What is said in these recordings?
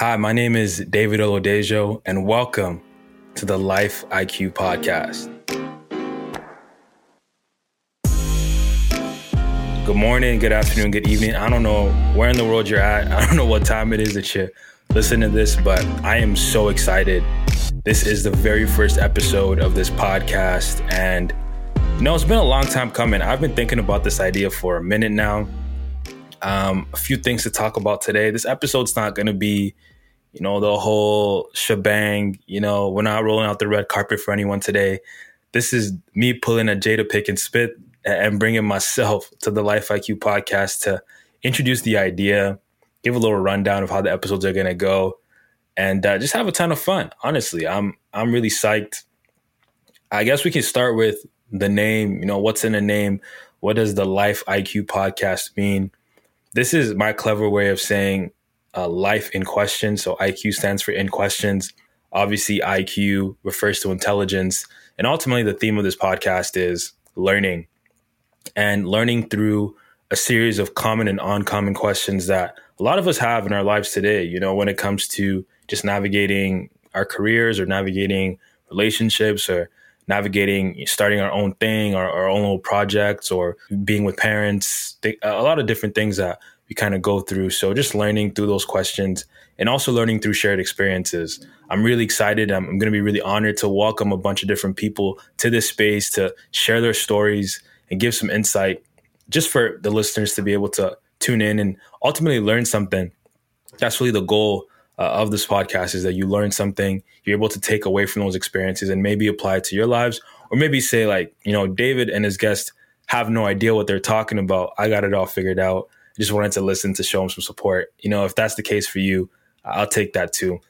Hi, my name is David Oladejo, and welcome to the Life IQ podcast. Good morning, good afternoon, good evening. I don't know where in the world you're at. I don't know what time it is that you're listening to this, but I am so excited. This is the very first episode of this podcast, and you know, it's been a long time coming. I've been thinking about this idea for a minute now. Um, a few things to talk about today. This episode's not going to be, you know, the whole shebang. You know, we're not rolling out the red carpet for anyone today. This is me pulling a Jada Pinkett Smith and bringing myself to the Life IQ podcast to introduce the idea, give a little rundown of how the episodes are going to go, and uh, just have a ton of fun. Honestly, I'm I'm really psyched. I guess we can start with the name. You know, what's in a name? What does the Life IQ podcast mean? This is my clever way of saying uh, life in question. So IQ stands for in questions. Obviously, IQ refers to intelligence. And ultimately, the theme of this podcast is learning and learning through a series of common and uncommon questions that a lot of us have in our lives today, you know, when it comes to just navigating our careers or navigating relationships or navigating starting our own thing or our own little projects or being with parents a lot of different things that we kind of go through. So just learning through those questions and also learning through shared experiences. I'm really excited. I'm, I'm going to be really honored to welcome a bunch of different people to this space to share their stories and give some insight just for the listeners to be able to tune in and ultimately learn something. That's really the goal uh, of this podcast is that you learn something, you're able to take away from those experiences and maybe apply it to your lives, or maybe say like, you know, David and his guest have no idea what they're talking about. I got it all figured out. I just wanted to listen to show them some support. You know, if that's the case for you, I'll take that too.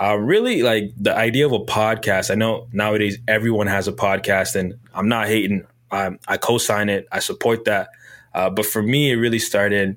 Uh, really, like the idea of a podcast. I know nowadays everyone has a podcast, and I'm not hating. Um, I co-sign it. I support that. Uh, but for me, it really started.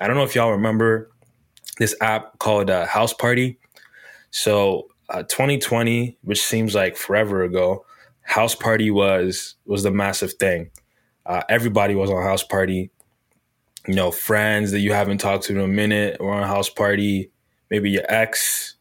I don't know if y'all remember this app called uh, House Party. So uh, 2020, which seems like forever ago, House Party was was the massive thing. Uh, everybody was on House Party. You know, friends that you haven't talked to in a minute were on House Party. Maybe your ex.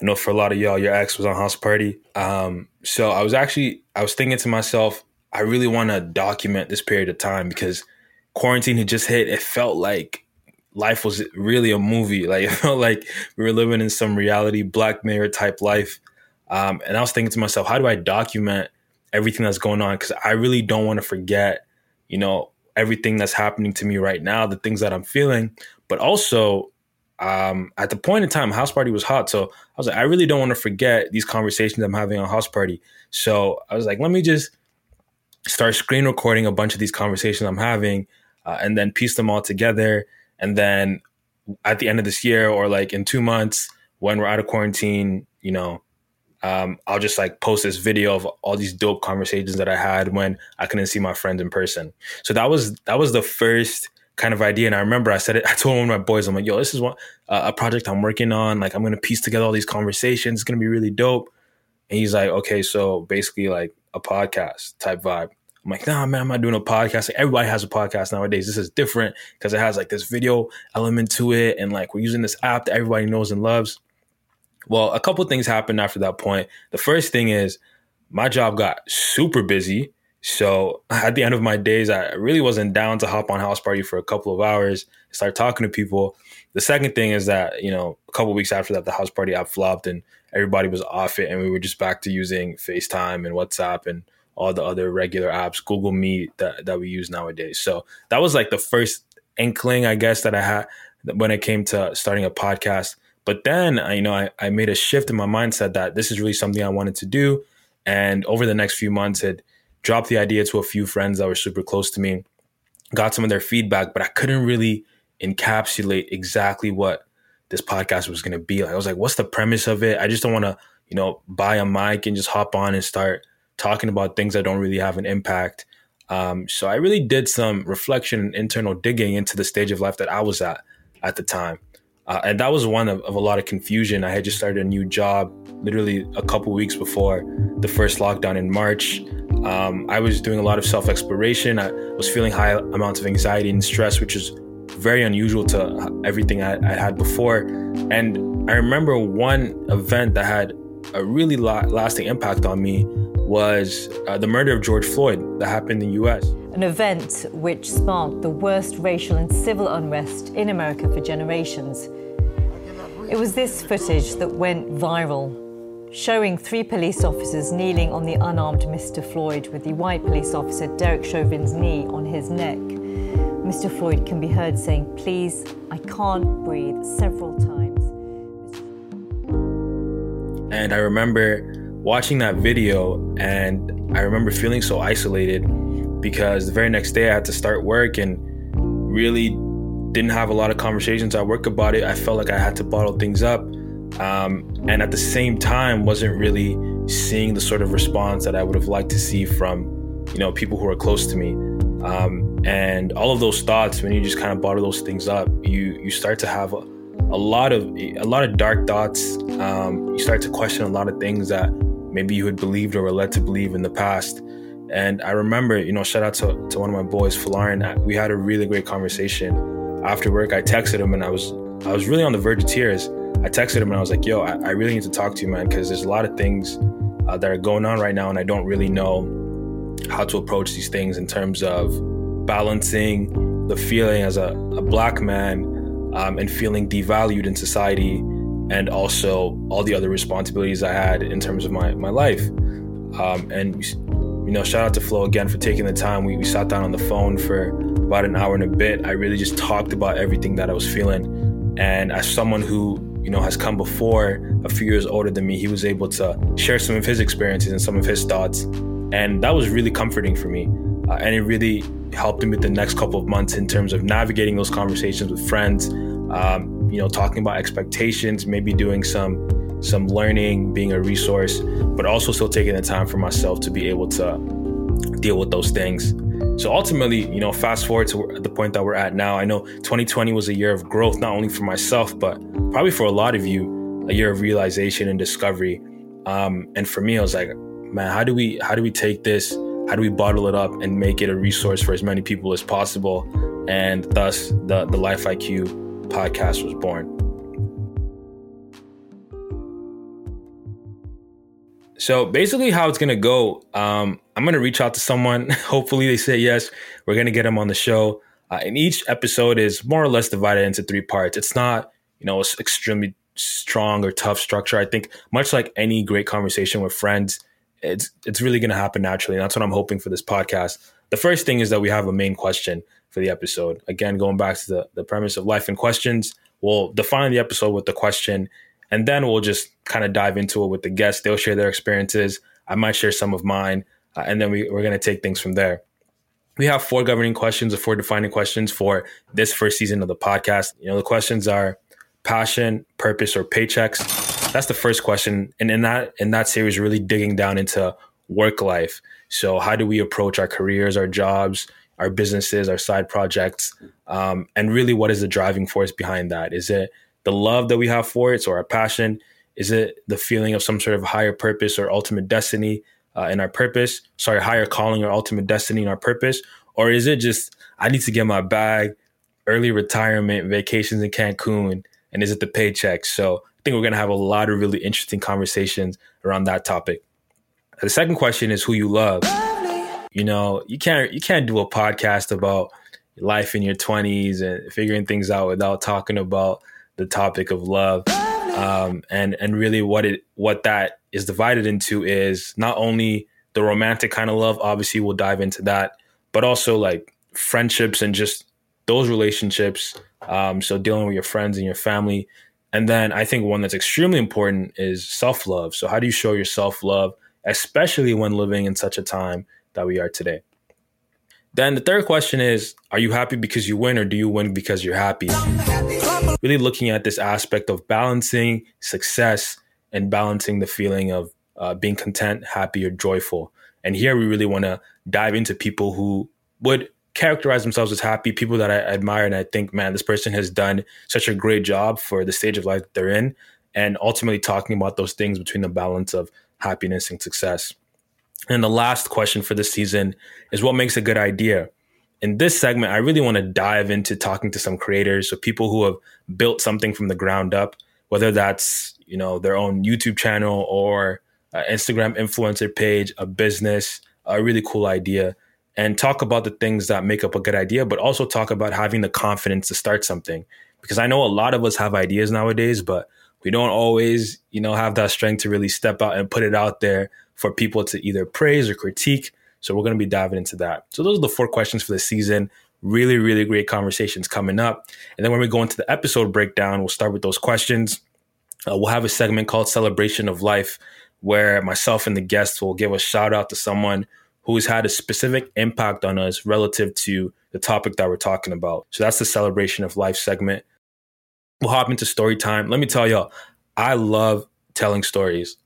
I know for a lot of y'all, your ex was on House Party. Um, so I was actually I was thinking to myself, I really want to document this period of time because quarantine had just hit. It felt like life was really a movie. Like it felt like we were living in some reality Black Mirror type life. Um, and I was thinking to myself, how do I document everything that's going on? Because I really don't want to forget, you know, everything that's happening to me right now, the things that I'm feeling. But also, um, at the point in time, House Party was hot. So I was like, I really don't want to forget these conversations I'm having on House Party. So I was like, let me just start screen recording a bunch of these conversations I'm having uh, and then piece them all together and then at the end of this year or like in two months when we're out of quarantine, you know, um, I'll just like post this video of all these dope conversations that I had when I couldn't see my friends in person. So that was that was the first kind of idea. And I remember I said it. I told one of my boys, I'm like, "Yo, this is what uh, a project I'm working on. Like, I'm gonna piece together all these conversations. It's gonna be really dope." And he's like, "Okay, so basically like a podcast type vibe." I'm like, nah, man, I'm not doing a podcast. Like, everybody has a podcast nowadays. This is different because it has like this video element to it. And like, we're using this app that everybody knows and loves. Well, a couple things happened after that point. The first thing is my job got super busy. So at the end of my days, I really wasn't down to hop on house party for a couple of hours, start talking to people. The second thing is that, you know, a couple weeks after that, the house party app flopped and everybody was off it. And we were just back to using FaceTime and WhatsApp and all the other regular apps, Google Meet that, that we use nowadays. So that was like the first inkling, I guess, that I had when it came to starting a podcast. But then, you know, I, I made a shift in my mindset that this is really something I wanted to do. And over the next few months, had dropped the idea to a few friends that were super close to me, got some of their feedback, but I couldn't really encapsulate exactly what this podcast was going to be like. I was like, what's the premise of it? I just don't want to, you know, buy a mic and just hop on and start talking about things that don't really have an impact. Um, so I really did some reflection and internal digging into the stage of life that I was at at the time. Uh, and that was one of, of, a lot of confusion. I had just started a new job literally a couple weeks before the first lockdown in March. Um, I was doing a lot of self exploration. I was feeling high amounts of anxiety and stress, which is very unusual to everything I, I had before. And I remember one event that had a really la- lasting impact on me was uh, the murder of George Floyd that happened in the US. An event which sparked the worst racial and civil unrest in America for generations. It was this footage that went viral, showing three police officers kneeling on the unarmed Mr. Floyd with the white police officer Derek Chauvin's knee on his neck. Mr. Floyd can be heard saying, Please, I can't breathe, several times. And I remember watching that video, and I remember feeling so isolated because the very next day I had to start work and really didn't have a lot of conversations at work about it. I felt like I had to bottle things up. Um, and at the same time, wasn't really seeing the sort of response that I would have liked to see from, you know, people who are close to me. Um, and all of those thoughts, when you just kind of bottle those things up, you you start to have a, a lot of a lot of dark thoughts. Um, you start to question a lot of things that maybe you had believed or were led to believe in the past. And I remember, you know, shout out to, to one of my boys, Falarin. We had a really great conversation after work, I texted him and I was I was really on the verge of tears. I texted him and I was like, "Yo, I, I really need to talk to you, man, because there's a lot of things uh, that are going on right now, and I don't really know how to approach these things in terms of balancing the feeling as a, a black man um, and feeling devalued in society, and also all the other responsibilities I had in terms of my my life. Um, and you know, shout out to Flo again for taking the time. We, we sat down on the phone for about an hour and a bit. I really just talked about everything that I was feeling. And as someone who, you know, has come before, a few years older than me, he was able to share some of his experiences and some of his thoughts. And that was really comforting for me. Uh, and it really helped me with the next couple of months in terms of navigating those conversations with friends, um, you know, talking about expectations, maybe doing some some learning, being a resource, but also still taking the time for myself to be able to deal with those things. So ultimately, you know, fast forward to the point that we're at now, I know 2020 was a year of growth, not only for myself, but probably for a lot of you, a year of realization and discovery. Um, and for me, I was like, man, how do we how do we take this? How do we bottle it up and make it a resource for as many people as possible? And thus, the the Life IQ podcast was born. So basically, how it's gonna go, um, I'm gonna reach out to someone. Hopefully, they say yes. We're gonna get them on the show. Uh, and each episode is more or less divided into three parts. It's not, you know, extremely strong or tough structure. I think much like any great conversation with friends, it's it's really gonna happen naturally. And that's what I'm hoping for this podcast. The first thing is that we have a main question for the episode. Again, going back to the, the premise of life and questions, we'll define the episode with the question and then we'll just kind of dive into it with the guests. They'll share their experiences. I might share some of mine. Uh, and then we, we're going to take things from there. We have four governing questions or four defining questions for this first season of the podcast. You know, the questions are passion, purpose, or paychecks. That's the first question. And in that in that series, really digging down into work life. So how do we approach our careers, our jobs, our businesses, our side projects, um, and really what is the driving force behind that? Is it the love that we have for it, so our passion? Is it the feeling of some sort of higher purpose or ultimate destiny uh, in our purpose? Sorry, higher calling or ultimate destiny in our purpose? Or is it just, I need to get my bag, early retirement, vacations in Cancun, and is it the paycheck? So I think we're going to have a lot of really interesting conversations around that topic. The second question is who you love. You know, you can't you can't do a podcast about life in your 20s and figuring things out without talking about the topic of love. Um, and and really what it what that is divided into is not only the romantic kind of love, obviously we'll dive into that, but also like friendships and just those relationships. Um, so dealing with your friends and your family. And then I think one that's extremely important is self love. So how do you show your self love, especially when living in such a time that we are today? Then the third question is Are you happy because you win, or do you win because you're happy? Really looking at this aspect of balancing success and balancing the feeling of uh, being content, happy, or joyful. And here we really want to dive into people who would characterize themselves as happy, people that I admire and I think, man, this person has done such a great job for the stage of life they're in. And ultimately talking about those things between the balance of happiness and success. And the last question for this season is what makes a good idea? in this segment, I really want to dive into talking to some creators, so people who have built something from the ground up, whether that's you know their own YouTube channel or uh, Instagram influencer page, a business, a really cool idea, and talk about the things that make up a good idea, but also talk about having the confidence to start something. Because I know a lot of us have ideas nowadays, but we don't always, you know, have that strength to really step out and put it out there for people to either praise or critique. So we're going to be diving into that. So those are the four questions for the season. Really, really great conversations coming up. And then when we go into the episode breakdown, we'll start with those questions. Uh, we'll have a segment called Celebration of Life, where myself and the guests will give a shout out to someone who's had a specific impact on us relative to the topic that we're talking about. So that's the Celebration of Life segment. We'll hop into story time. Let me tell y'all, I love telling stories.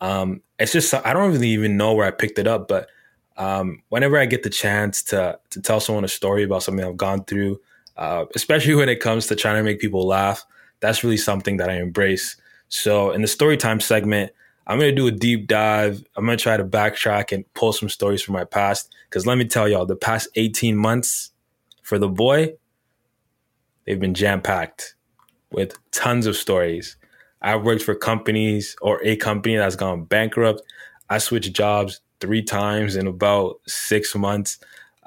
Um, it's just I don't really even know where I picked it up, but um, whenever I get the chance to to tell someone a story about something I've gone through, uh, especially when it comes to trying to make people laugh, that's really something that I embrace. So in the story time segment, I'm gonna do a deep dive. I'm gonna try to backtrack and pull some stories from my past. Because let me tell y'all, the past 18 months for the boy, they've been jam packed with tons of stories. I've worked for companies or a company that's gone bankrupt. I switched jobs three times in about six months.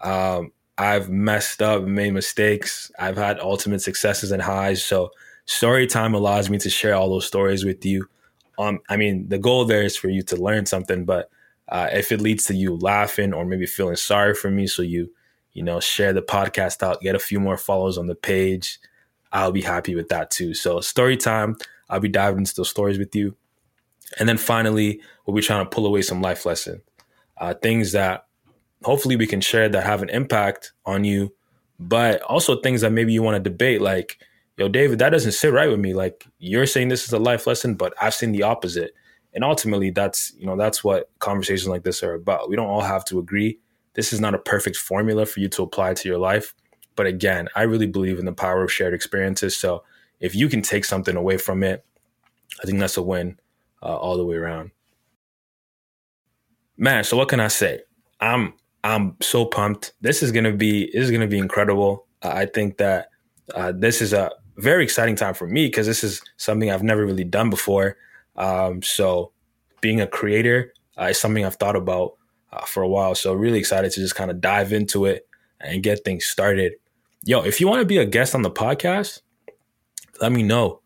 Um, I've messed up, made mistakes. I've had ultimate successes and highs. So story time allows me to share all those stories with you. Um, I mean, the goal there is for you to learn something, but uh, if it leads to you laughing or maybe feeling sorry for me, so you, you know, share the podcast out, get a few more follows on the page, I'll be happy with that too. So story time, I'll be diving into those stories with you. And then finally, we'll be trying to pull away some life lesson, uh, things that hopefully we can share that have an impact on you, but also things that maybe you want to debate, like, yo, David, that doesn't sit right with me. Like you're saying this is a life lesson, but I've seen the opposite. And ultimately that's, you know, that's what conversations like this are about. We don't all have to agree. This is not a perfect formula for you to apply to your life. But again, I really believe in the power of shared experiences. So if you can take something away from it, I think that's a win uh, all the way around. Man, so what can I say? I'm I'm so pumped. This is gonna be this is gonna be incredible. Uh, I think that uh, this is a very exciting time for me because this is something I've never really done before. Um, so being a creator uh, is something I've thought about uh, for a while. So really excited to just kind of dive into it and get things started. Yo, if you want to be a guest on the podcast, let me know.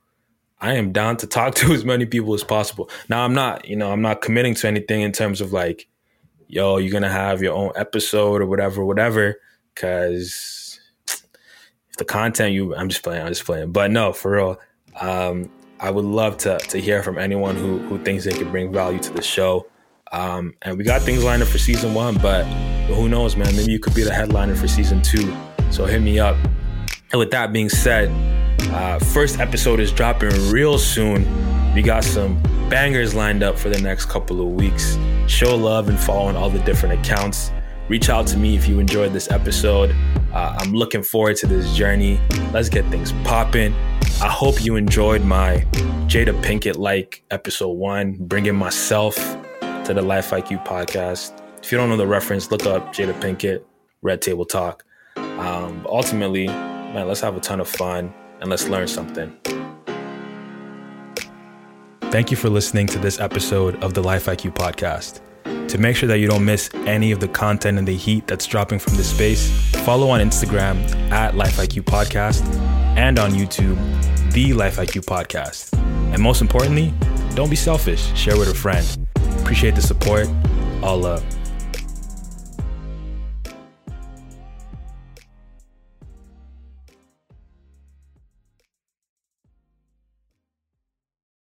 I am down to talk to as many people as possible. Now I'm not, you know, I'm not committing to anything in terms of like, yo, you're gonna have your own episode or whatever, whatever. Cause if the content you, I'm just playing, I'm just playing. But no, for real, um, I would love to to hear from anyone who who thinks they could bring value to the show. Um, and we got things lined up for season one, but who knows, man? Maybe you could be the headliner for season two. So hit me up. And with that being said, uh, first episode is dropping real soon. We got some bangers lined up for the next couple of weeks. Show love and follow on all the different accounts. Reach out to me if you enjoyed this episode. Uh, I'm looking forward to this journey. Let's get things popping. I hope you enjoyed my Jada Pinkett like episode one, bringing myself to the Life IQ podcast. If you don't know the reference, look up Jada Pinkett, Red Table Talk. Um, ultimately, man, let's have a ton of fun and let's learn something. Thank you for listening to this episode of the Life IQ podcast. To make sure that you don't miss any of the content and the heat that's dropping from this space, follow on Instagram at Life IQ Podcast and on YouTube, The Life IQ Podcast. And most importantly, don't be selfish, share with a friend. Appreciate the support. All love.